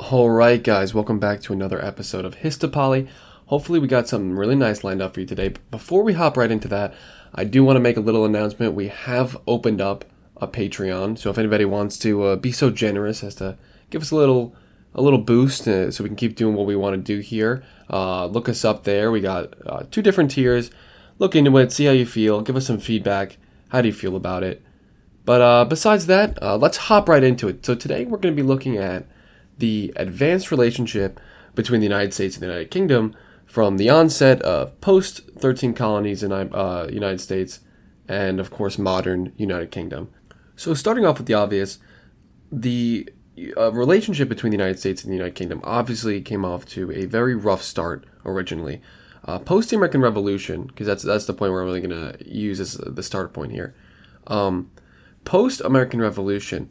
All right, guys, welcome back to another episode of Histopoly. Hopefully, we got something really nice lined up for you today. But before we hop right into that, I do want to make a little announcement. We have opened up a Patreon, so if anybody wants to uh, be so generous as to give us a little a little boost uh, so we can keep doing what we want to do here, uh, look us up there. We got uh, two different tiers. Look into it, see how you feel, give us some feedback. How do you feel about it? But uh, besides that, uh, let's hop right into it. So today we're going to be looking at the advanced relationship between the United States and the United Kingdom from the onset of post 13 colonies in uh, United States and of course modern United Kingdom. So starting off with the obvious, the uh, relationship between the United States and the United Kingdom obviously came off to a very rough start originally. Uh, Post the American Revolution, because that's that's the point where I'm really going to use as the start point here. Um, Post American Revolution,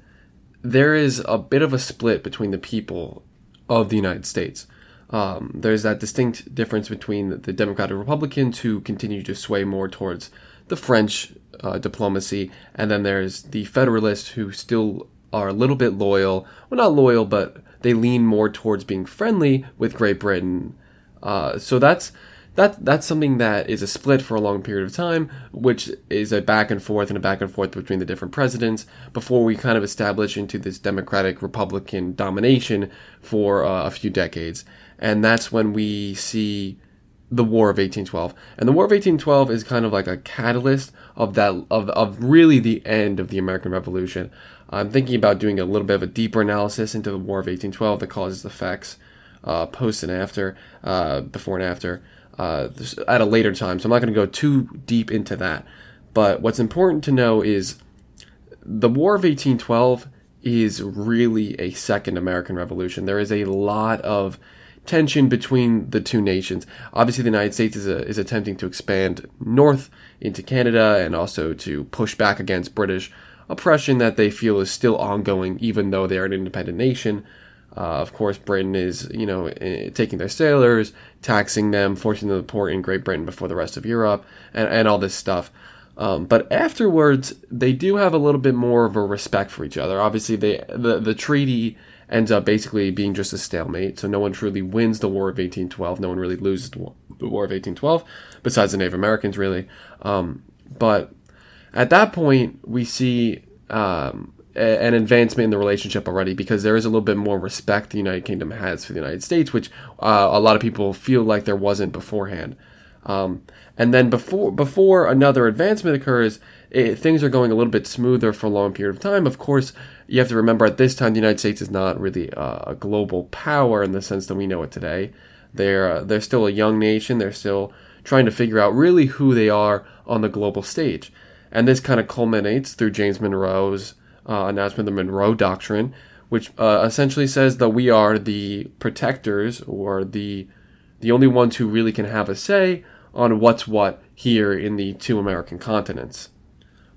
there is a bit of a split between the people of the United States. Um, there's that distinct difference between the Democratic Republicans who continue to sway more towards the French uh, diplomacy, and then there's the Federalists who still are a little bit loyal. Well, not loyal, but they lean more towards being friendly with Great Britain. Uh, so that's that that's something that is a split for a long period of time, which is a back and forth and a back and forth between the different presidents before we kind of establish into this Democratic Republican domination for uh, a few decades, and that's when we see the War of 1812. And the War of 1812 is kind of like a catalyst of that of of really the end of the American Revolution. I'm thinking about doing a little bit of a deeper analysis into the War of 1812, the causes, effects, uh, post and after, uh, before and after uh, at a later time. So I'm not going to go too deep into that. But what's important to know is the War of 1812 is really a second American Revolution. There is a lot of tension between the two nations. Obviously, the United States is, a, is attempting to expand north into Canada and also to push back against British oppression that they feel is still ongoing, even though they are an independent nation. Uh, of course, Britain is, you know, eh, taking their sailors, taxing them, forcing them to port in Great Britain before the rest of Europe, and, and all this stuff. Um, but afterwards, they do have a little bit more of a respect for each other. Obviously, they the, the treaty ends up basically being just a stalemate, so no one truly wins the War of 1812. No one really loses the War, the war of 1812, besides the Native Americans, really. Um, but at that point, we see um, an advancement in the relationship already because there is a little bit more respect the United Kingdom has for the United States, which uh, a lot of people feel like there wasn't beforehand. Um, and then before before another advancement occurs, it, things are going a little bit smoother for a long period of time. Of course, you have to remember at this time the United States is not really a, a global power in the sense that we know it today. They're uh, they're still a young nation. They're still trying to figure out really who they are on the global stage, and this kind of culminates through James Monroe's uh, announcement of the Monroe Doctrine, which uh, essentially says that we are the protectors or the the only ones who really can have a say on what's what here in the two American continents.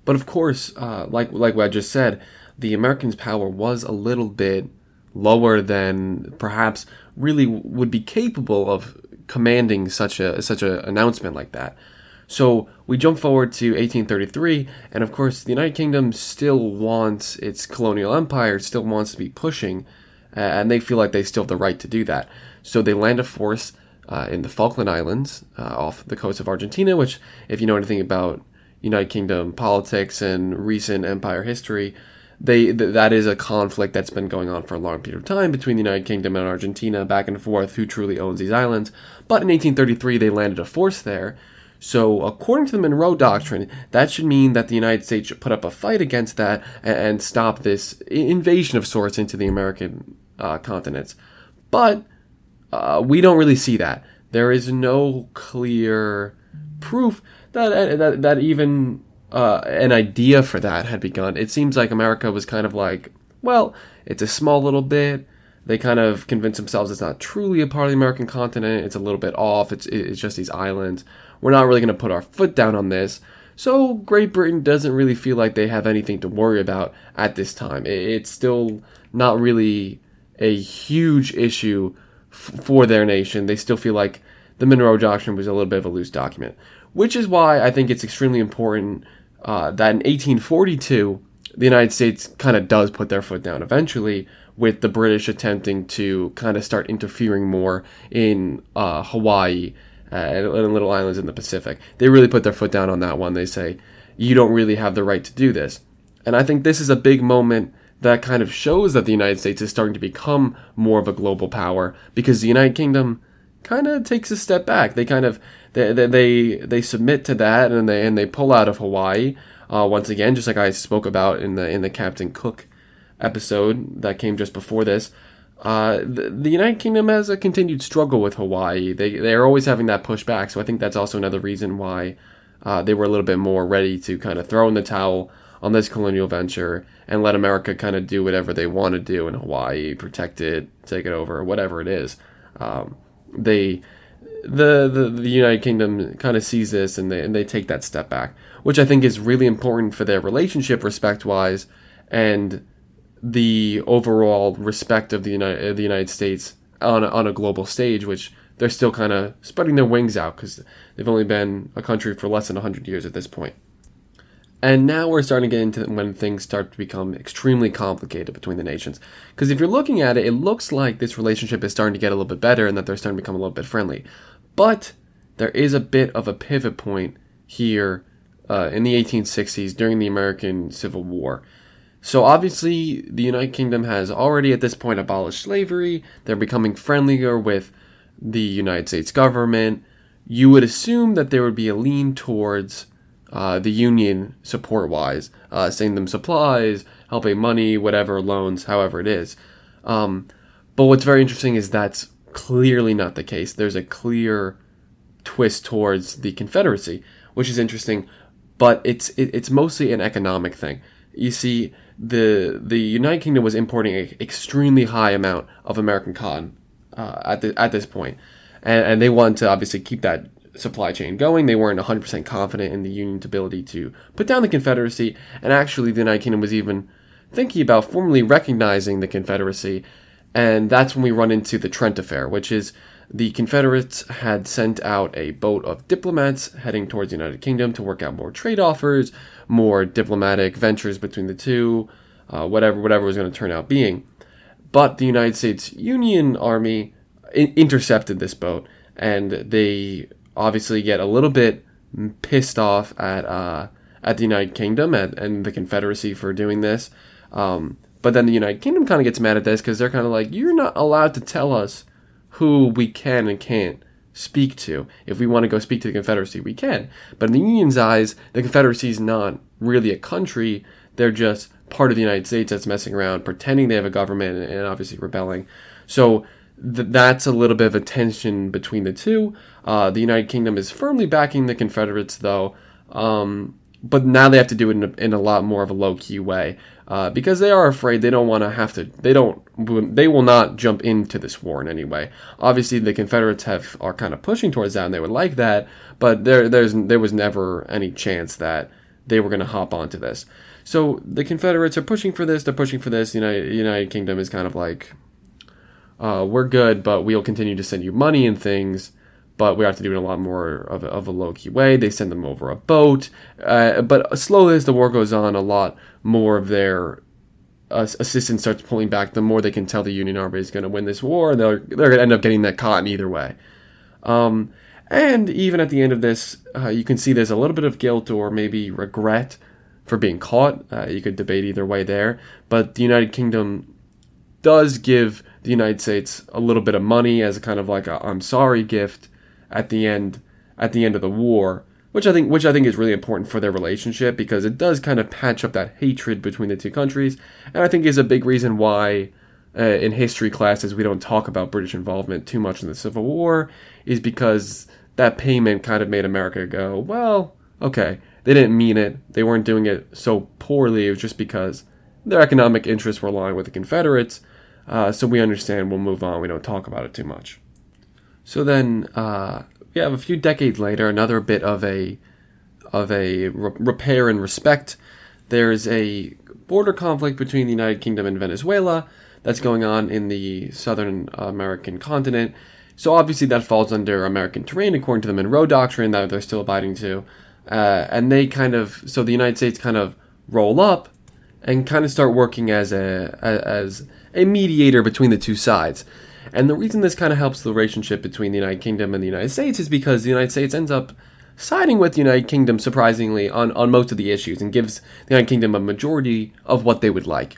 But of course, uh, like like what I just said, the Americans' power was a little bit lower than perhaps really would be capable of commanding such a such an announcement like that. So we jump forward to 1833, and of course, the United Kingdom still wants its colonial empire, still wants to be pushing, and they feel like they still have the right to do that. So they land a force uh, in the Falkland Islands uh, off the coast of Argentina, which, if you know anything about United Kingdom politics and recent empire history, they th- that is a conflict that's been going on for a long period of time between the United Kingdom and Argentina, back and forth, who truly owns these islands. But in 1833, they landed a force there so, according to the Monroe Doctrine, that should mean that the United States should put up a fight against that and, stop this invasion of sorts into the American uh, continents. But uh, we don't really see that. There is no clear proof that uh, that, that even uh, an idea for that had begun. It seems like America was kind of like, well, it's a small little bit. They kind of convince themselves it's not truly a part of the American continent. It's a little bit off. It's it's just these islands we're not really going to put our foot down on this. So Great Britain doesn't really feel like they have anything to worry about at this time. It's still not really a huge issue f- for their nation. They still feel like the Monroe Doctrine was a little bit of a loose document, which is why I think it's extremely important uh, that in 1842 the United States kind of does put their foot down eventually with the British attempting to kind of start interfering more in uh, Hawaii uh, and little islands in the Pacific. They really put their foot down on that one. They say, you don't really have the right to do this. And I think this is a big moment that kind of shows that the United States is starting to become more of a global power because the United Kingdom kind of takes a step back. They kind of they they they submit to that and they and they pull out of Hawaii uh, once again, just like I spoke about in the in the Captain Cook episode that came just before this. Uh, the, the, United Kingdom has a continued struggle with Hawaii. They they're always having that pushback, so I think that's also another reason why uh, they were a little bit more ready to kind of throw in the towel on this colonial venture and let America kind of do whatever they want to do in Hawaii, protect it, take it over, whatever it is. Um, they the, the the United Kingdom kind of sees this and they and they take that step back, which I think is really important for their relationship respect wise and the overall respect of the United the United States on a, on a global stage, which they're still kind of spreading their wings out because they've only been a country for less than 100 years at this point. And now we're starting to get into when things start to become extremely complicated between the nations. Because if you're looking at it, it looks like this relationship is starting to get a little bit better and that they're starting to become a little bit friendly. But there is a bit of a pivot point here uh, in the 1860s during the American Civil War. So obviously, the United Kingdom has already at this point abolished slavery. They're becoming friendlier with the United States government. You would assume that there would be a lean towards uh, the union support wise, uh, sending them supplies, helping money, whatever, loans, however it is. Um, but what's very interesting is that's clearly not the case. There's a clear twist towards the Confederacy, which is interesting, but it's it, it's mostly an economic thing. You see, the the United Kingdom was importing an extremely high amount of American cotton uh, at the, at this point, and, and they wanted to obviously keep that supply chain going. They weren't 100% confident in the Union's ability to put down the Confederacy, and actually, the United Kingdom was even thinking about formally recognizing the Confederacy, and that's when we run into the Trent Affair, which is the Confederates had sent out a boat of diplomats heading towards the United Kingdom to work out more trade offers, more diplomatic ventures between the two, uh, whatever whatever was going to turn out being. But the United States Union Army in- intercepted this boat, and they obviously get a little bit pissed off at uh, at the United Kingdom and, and the Confederacy for doing this. Um, but then the United Kingdom kind of gets mad at this because they're kind of like, you're not allowed to tell us who we can and can't speak to. If we want to go speak to the Confederacy, we can. But in the Union's eyes, the Confederacy is not really a country. They're just part of the United States that's messing around, pretending they have a government and, obviously rebelling. So th- that's a little bit of a tension between the two. Uh, the United Kingdom is firmly backing the Confederates, though, um, but now they have to do it in a, in a lot more of a low key way uh, because they are afraid they don't want to have to. They don't. They will not jump into this war in any way. Obviously, the Confederates have are kind of pushing towards that, and they would like that, but there there's there was never any chance that they were going to hop onto this. So the Confederates are pushing for this. They're pushing for this. United United Kingdom is kind of like uh, we're good, but we'll continue to send you money and things. But we have to do it in a lot more of a, of a low key way. They send them over a boat. Uh, but slowly, as the war goes on, a lot more of their uh, assistance starts pulling back. The more they can tell the Union Army is going to win this war, they're, they're going to end up getting that cotton either way. Um, and even at the end of this, uh, you can see there's a little bit of guilt or maybe regret for being caught. Uh, you could debate either way there. But the United Kingdom does give the United States a little bit of money as a kind of like a I'm sorry gift at the end at the end of the war, which I think which I think is really important for their relationship because it does kind of patch up that hatred between the two countries, and I think is a big reason why uh, in history classes we don't talk about British involvement too much in the Civil War is because that payment kind of made America go, well, okay, they didn't mean it, they weren't doing it so poorly, it was just because their economic interests were aligned with the Confederates uh, so we understand. We'll move on. We don't talk about it too much. So then uh, we have a few decades later another bit of a of a re- repair and respect. There's a border conflict between the United Kingdom and Venezuela that's going on in the southern American continent. So obviously that falls under American terrain according to the Monroe Doctrine that they're still abiding to. Uh, and they kind of so the United States kind of roll up and kind of start working as a as a mediator between the two sides. And the reason this kind of helps the relationship between the United Kingdom and the United States is because the United States ends up siding with the United Kingdom surprisingly on, on most of the issues and gives the United Kingdom a majority of what they would like.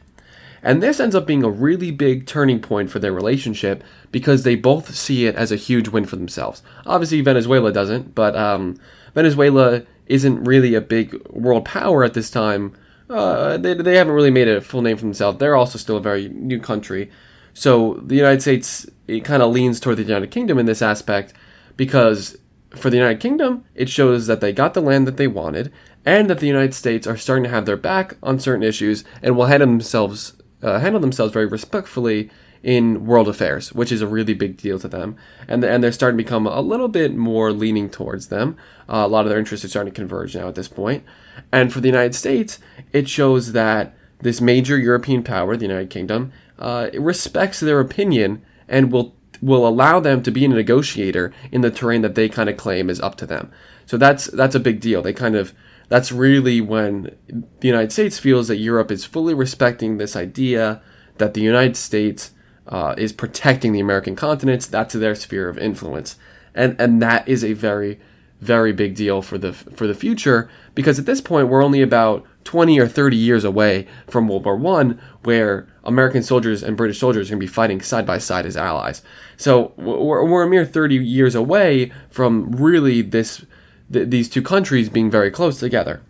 And this ends up being a really big turning point for their relationship because they both see it as a huge win for themselves. Obviously, Venezuela doesn't, but um, Venezuela isn't really a big world power at this time. Uh, they, they haven't really made a full name for themselves. They're also still a very new country. So the United States it kind of leans toward the United Kingdom in this aspect because for the United Kingdom, it shows that they got the land that they wanted and that the United States are starting to have their back on certain issues and will handle themselves uh, handle themselves very respectfully in world affairs, which is a really big deal to them. And, and they're starting to become a little bit more leaning towards them. Uh, a lot of their interests are starting to converge now at this point. And for the United States, it shows that this major European power, the United Kingdom, uh, respects their opinion and will will allow them to be a negotiator in the terrain that they kind of claim is up to them. So that's that's a big deal. They kind of that's really when the United States feels that Europe is fully respecting this idea that the United States uh, is protecting the American continents. That's their sphere of influence, and and that is a very very big deal for the for the future because at this point we're only about 20 or 30 years away from World War One, where American soldiers and British soldiers are going to be fighting side by side as allies. So we're, we're a mere 30 years away from really this th- these two countries being very close together.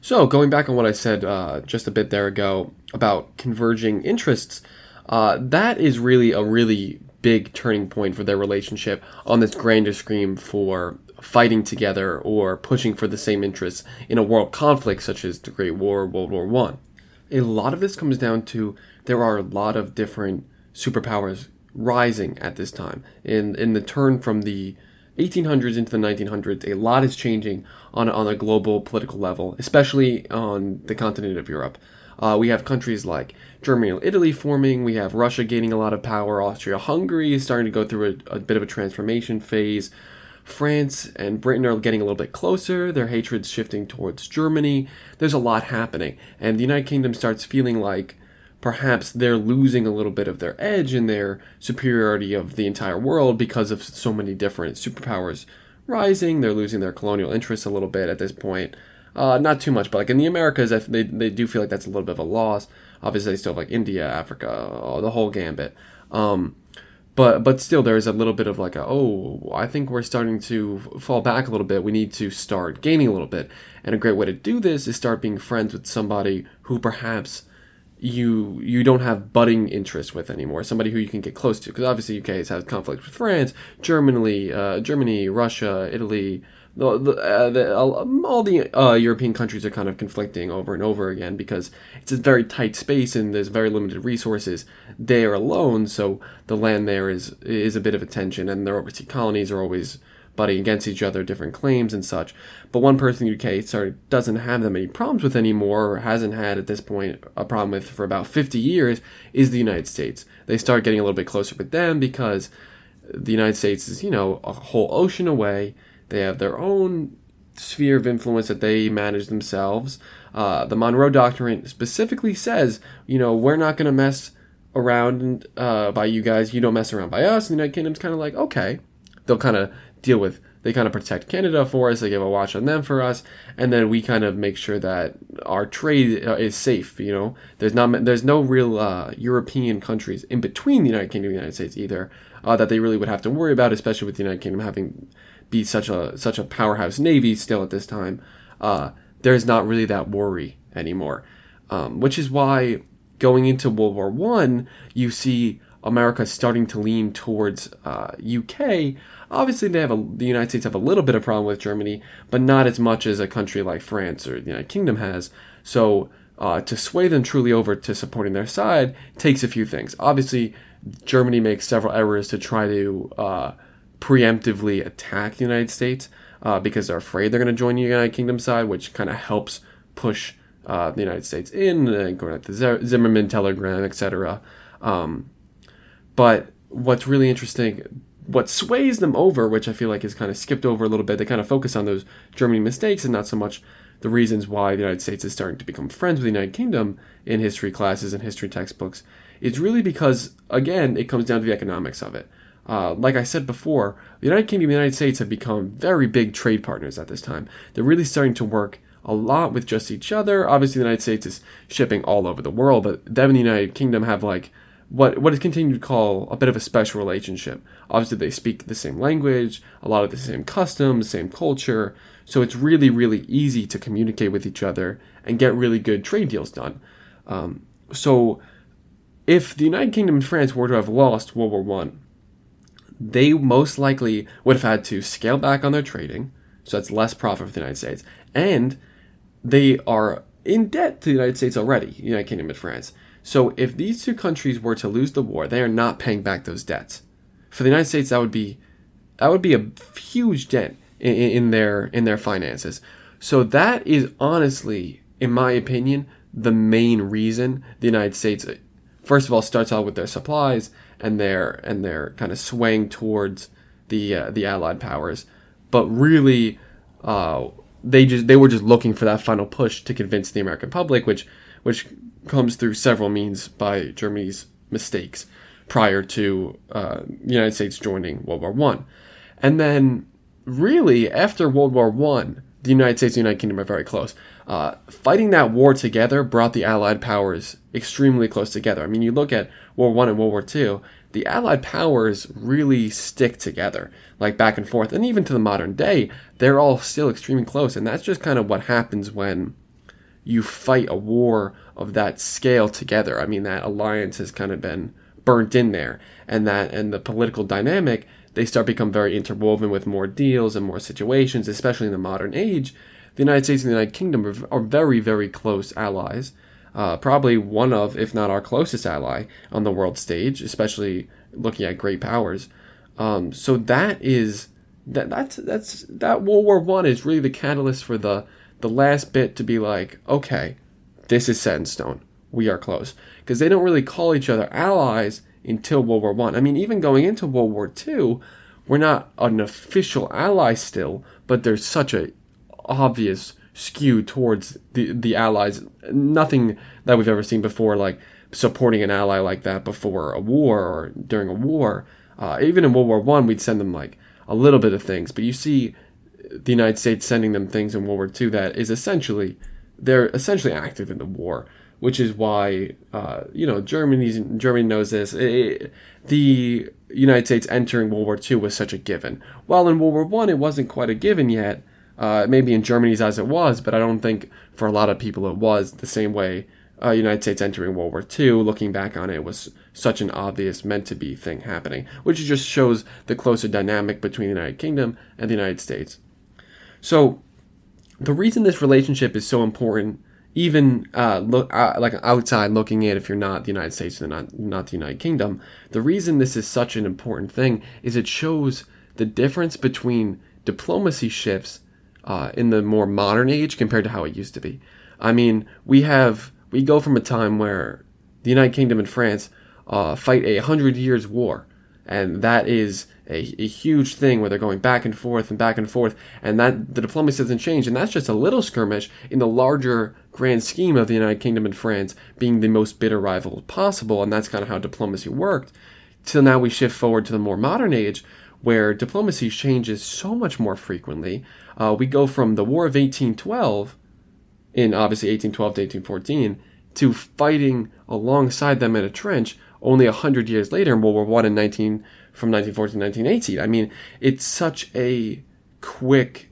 So, going back on what I said uh, just a bit there ago about converging interests, uh, that is really a really big turning point for their relationship on this grander scheme for fighting together or pushing for the same interests in a world conflict such as the Great War, World War One. A lot of this comes down to there are a lot of different superpowers rising at this time. In in the turn from the 1800s into the 1900s, a lot is changing on, on a global political level, especially on the continent of Europe. Uh, we have countries like Germany and Italy forming. We have Russia gaining a lot of power. Austria Hungary is starting to go through a, a bit of a transformation phase. France and Britain are getting a little bit closer. Their hatred's shifting towards Germany. There's a lot happening. And the United Kingdom starts feeling like perhaps they're losing a little bit of their edge in their superiority of the entire world because of so many different superpowers rising. They're losing their colonial interests a little bit at this point. Uh, not too much, but like in the Americas, they, they do feel like that's a little bit of a loss. Obviously, they still have like India, Africa, the whole gambit. Um, but but still, there is a little bit of like a, oh, I think we're starting to fall back a little bit. We need to start gaining a little bit, and a great way to do this is start being friends with somebody who perhaps you you don't have budding interest with anymore. Somebody who you can get close to, because obviously UK has had conflict with France, Germany, uh, Germany, Russia, Italy. The, the, uh, the, all the uh, European countries are kind of conflicting over and over again because it's a very tight space and there's very limited resources there alone. So the land there is is a bit of a tension, and their overseas colonies are always butting against each other, different claims and such. But one person in the UK started, doesn't have that many problems with anymore, or hasn't had at this point a problem with for about 50 years, is the United States. They start getting a little bit closer with them because the United States is, you know, a whole ocean away. They have their own sphere of influence that they manage themselves. Uh, the Monroe Doctrine specifically says, you know, we're not going to mess around uh, by you guys. You don't mess around by us. And the United Kingdom's kind of like, okay. They'll kind of deal with they kind of protect Canada for us. They give a watch on them for us, and then we kind of make sure that our trade uh, is safe. You know, there's not there's no real uh, European countries in between the United Kingdom and the United States either uh, that they really would have to worry about, especially with the United Kingdom having be such a such a powerhouse navy still at this time. Uh, there's not really that worry anymore, um, which is why going into World War One, you see America starting to lean towards UK uh, Obviously, they have a, the United States have a little bit of problem with Germany, but not as much as a country like France or the United Kingdom has. So uh, to sway them truly over to supporting their side takes a few things. Obviously, Germany makes several errors to try to uh, preemptively attack the United States uh, because they're afraid they're going to join the United Kingdom side, which kind of helps push uh, the United States in, uh, going at the Zimmerman telegram, etc. Um, but what's really interesting what sways them over, which I feel like is kind of skipped over a little bit, they kind of focus on those Germany mistakes and not so much the reasons why the United States is starting to become friends with the United Kingdom in history classes and history textbooks is really because, again, it comes down to the economics of it. Uh, like I said before, the United Kingdom and the United States have become very big trade partners at this time. They're really starting to work a lot with just each other. Obviously, the United States is shipping all over the world, but them and the United Kingdom have like what what is continued to call a bit of a special relationship. Obviously, they speak the same language, a lot of the same customs, same culture, so it's really really easy to communicate with each other and get really good trade deals done. Um, so, if the United Kingdom and France were to have lost World War One, they most likely would have had to scale back on their trading, so that's less profit for the United States, and they are in debt to the United States already, the United Kingdom and France. So if these two countries were to lose the war, they are not paying back those debts. For the United States, that would be that would be a huge dent in, in their in their finances. So that is honestly, in my opinion, the main reason the United States, first of all, starts out with their supplies and their and their kind of swaying towards the uh, the Allied powers, but really, uh, they just they were just looking for that final push to convince the American public, which which comes through several means by Germany's mistakes prior to uh, the United States joining World War One, and then really after World War One, the United States and United Kingdom are very close. Uh, fighting that war together brought the Allied powers extremely close together. I mean, you look at World War One and World War Two, the Allied powers really stick together, like back and forth, and even to the modern day, they're all still extremely close. And that's just kind of what happens when you fight a war of that scale together. I mean, that alliance has kind of been burnt in there, and that and the political dynamic they start become very interwoven with more deals and more situations, especially in the modern age. The United States and the United Kingdom are, are very, very close allies. Uh, probably one of, if not our closest ally on the world stage, especially looking at great powers. Um, so that is that that's that's that World War One is really the catalyst for the the last bit to be like, okay, this is set in stone. We are close. Because they don't really call each other allies until World War One. I. I mean, even going into World War Two, we're not an official ally still, but there's such a obvious skew towards the the allies. Nothing that we've ever seen before, like supporting an ally like that before a war or during a war. Uh, even in World War One, we'd send them like a little bit of things, but you see the United States sending them things in World War II that is essentially they're essentially active in the war, which is why uh, you know Germany's Germany knows this. It, the United States entering World War II was such a given. While in World War One it wasn't quite a given yet. Uh, maybe in Germany's as it was, but I don't think for a lot of people it was the same way. Uh, United States entering World War II, looking back on it, was such an obvious meant to be thing happening, which just shows the closer dynamic between the United Kingdom and the United States. So, the reason this relationship is so important, even uh, look uh, like outside looking in, if you're not the United States and not not the United Kingdom, the reason this is such an important thing is it shows the difference between diplomacy shifts uh, in the more modern age compared to how it used to be. I mean, we have we go from a time where the United Kingdom and France uh, fight a hundred years war, and that is a, a, huge thing where they're going back and forth and back and forth, and that the diplomacy doesn't change, and that's just a little skirmish in the larger grand scheme of the United Kingdom and France being the most bitter rivals possible, and that's kind of how diplomacy worked. Till now, we shift forward to the more modern age, where diplomacy changes so much more frequently. Uh, we go from the War of 1812, in obviously 1812 to 1814, to fighting alongside them in a trench only 100 years later in World War One in 19 from 1914 to 1918. I mean, it's such a quick.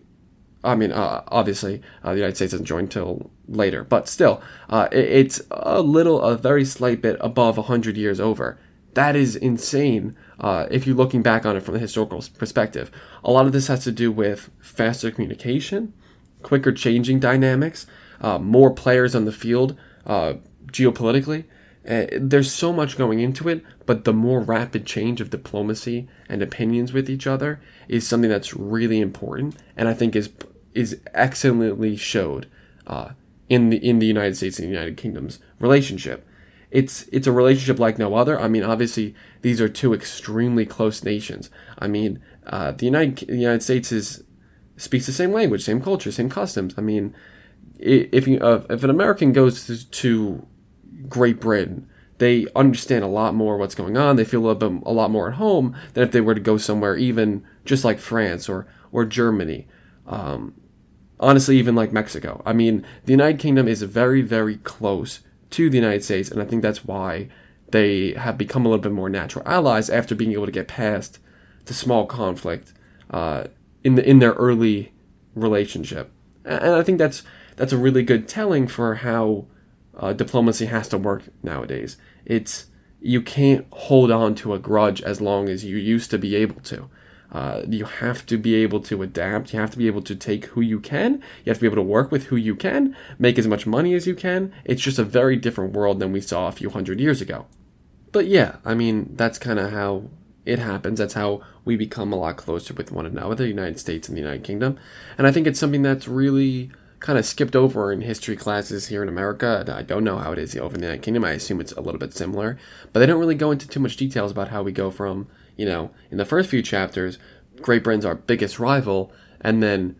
I mean, uh, obviously, uh, the United States doesn't join until later, but still, uh, it, it's a little, a very slight bit above 100 years over. That is insane uh, if you're looking back on it from a historical perspective. A lot of this has to do with faster communication, quicker changing dynamics, uh, more players on the field uh, geopolitically. Uh, there's so much going into it, but the more rapid change of diplomacy and opinions with each other is something that's really important, and I think is is excellently showed uh, in the in the United States and the United Kingdom's relationship. It's it's a relationship like no other. I mean, obviously these are two extremely close nations. I mean, uh, the United the United States is speaks the same language, same culture, same customs. I mean, if you uh, if an American goes to, to Great Britain, they understand a lot more what's going on. They feel a, bit, a lot more at home than if they were to go somewhere even just like France or or Germany. Um, honestly, even like Mexico. I mean, the United Kingdom is very very close to the United States, and I think that's why they have become a little bit more natural allies after being able to get past the small conflict uh, in the in their early relationship. And I think that's that's a really good telling for how uh, diplomacy has to work nowadays. It's you can't hold on to a grudge as long as you used to be able to. Uh, you have to be able to adapt. You have to be able to take who you can. You have to be able to work with who you can, make as much money as you can. It's just a very different world than we saw a few hundred years ago. But yeah, I mean, that's kind of how it happens. That's how we become a lot closer with one another, the United States and the United Kingdom. And I think it's something that's really kind of skipped over in history classes here in America. I don't know how it is over in the United Kingdom. I assume it's a little bit similar, but they don't really go into too much details about how we go from, you know, in the first few chapters, Great Britain's our biggest rival, and then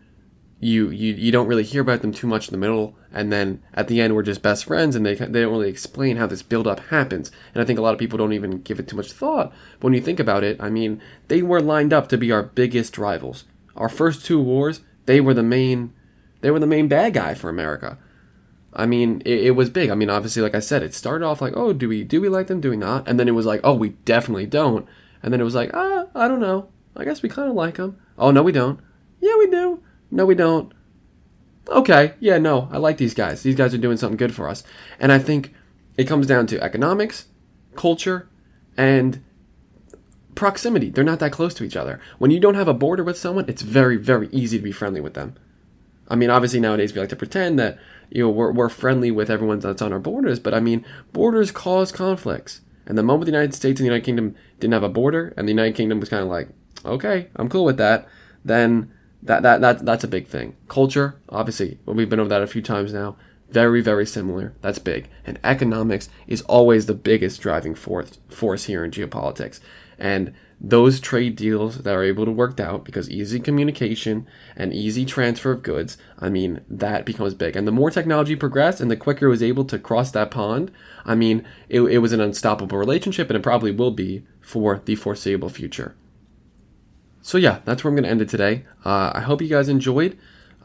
you you you don't really hear about them too much in the middle, and then at the end we're just best friends, and they they don't really explain how this build up happens. And I think a lot of people don't even give it too much thought. But when you think about it, I mean, they were lined up to be our biggest rivals. Our first two wars, they were the main they were the main bad guy for America. I mean, it, it, was big. I mean, obviously, like I said, it started off like, oh, do we do we like them? Do we not? And then it was like, oh, we definitely don't. And then it was like, ah, I don't know. I guess we kind of like them. Oh no, we don't. Yeah, we do. No, we don't. Okay, yeah, no, I like these guys. These guys are doing something good for us. And I think it comes down to economics, culture, and proximity. They're not that close to each other. When you don't have a border with someone, it's very, very easy to be friendly with them. I mean, obviously nowadays we like to pretend that you know we're, we're friendly with everyone that's on our borders, but I mean, borders cause conflicts. And the moment the United States and the United Kingdom didn't have a border, and the United Kingdom was kind of like, okay, I'm cool with that, then that that that that's a big thing. Culture, obviously, we've been over that a few times now. Very, very similar. That's big. And economics is always the biggest driving force force here in geopolitics. And those trade deals that are able to work out because easy communication and easy transfer of goods, I mean, that becomes big. And the more technology progressed and the quicker it was able to cross that pond, I mean, it, it was an unstoppable relationship and it probably will be for the foreseeable future. So, yeah, that's where I'm going to end it today. Uh, I hope you guys enjoyed.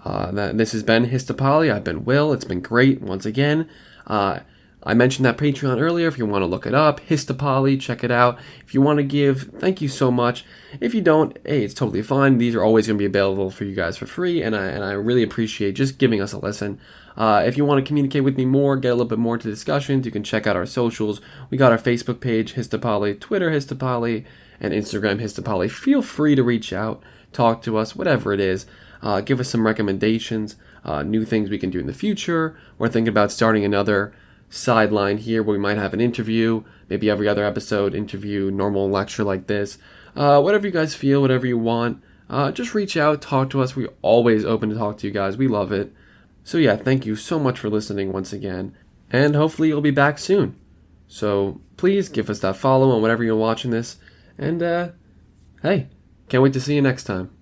Uh, that, this has been Histopoly. I've been Will. It's been great once again. Uh, I mentioned that Patreon earlier. If you want to look it up, Histopoly, check it out. If you want to give, thank you so much. If you don't, hey, it's totally fine. These are always going to be available for you guys for free, and I and I really appreciate just giving us a listen. Uh, if you want to communicate with me more, get a little bit more into discussions, you can check out our socials. We got our Facebook page, Histopoly, Twitter, Histopoly, and Instagram, Histopoly. Feel free to reach out, talk to us, whatever it is. Uh, give us some recommendations, uh, new things we can do in the future. We're thinking about starting another sideline here where we might have an interview, maybe every other episode interview, normal lecture like this. Uh, whatever you guys feel, whatever you want, uh, just reach out, talk to us. We're always open to talk to you guys. We love it. So, yeah, thank you so much for listening once again, and hopefully you'll be back soon. So, please give us that follow on whatever you're watching this, and uh, hey, can't wait to see you next time.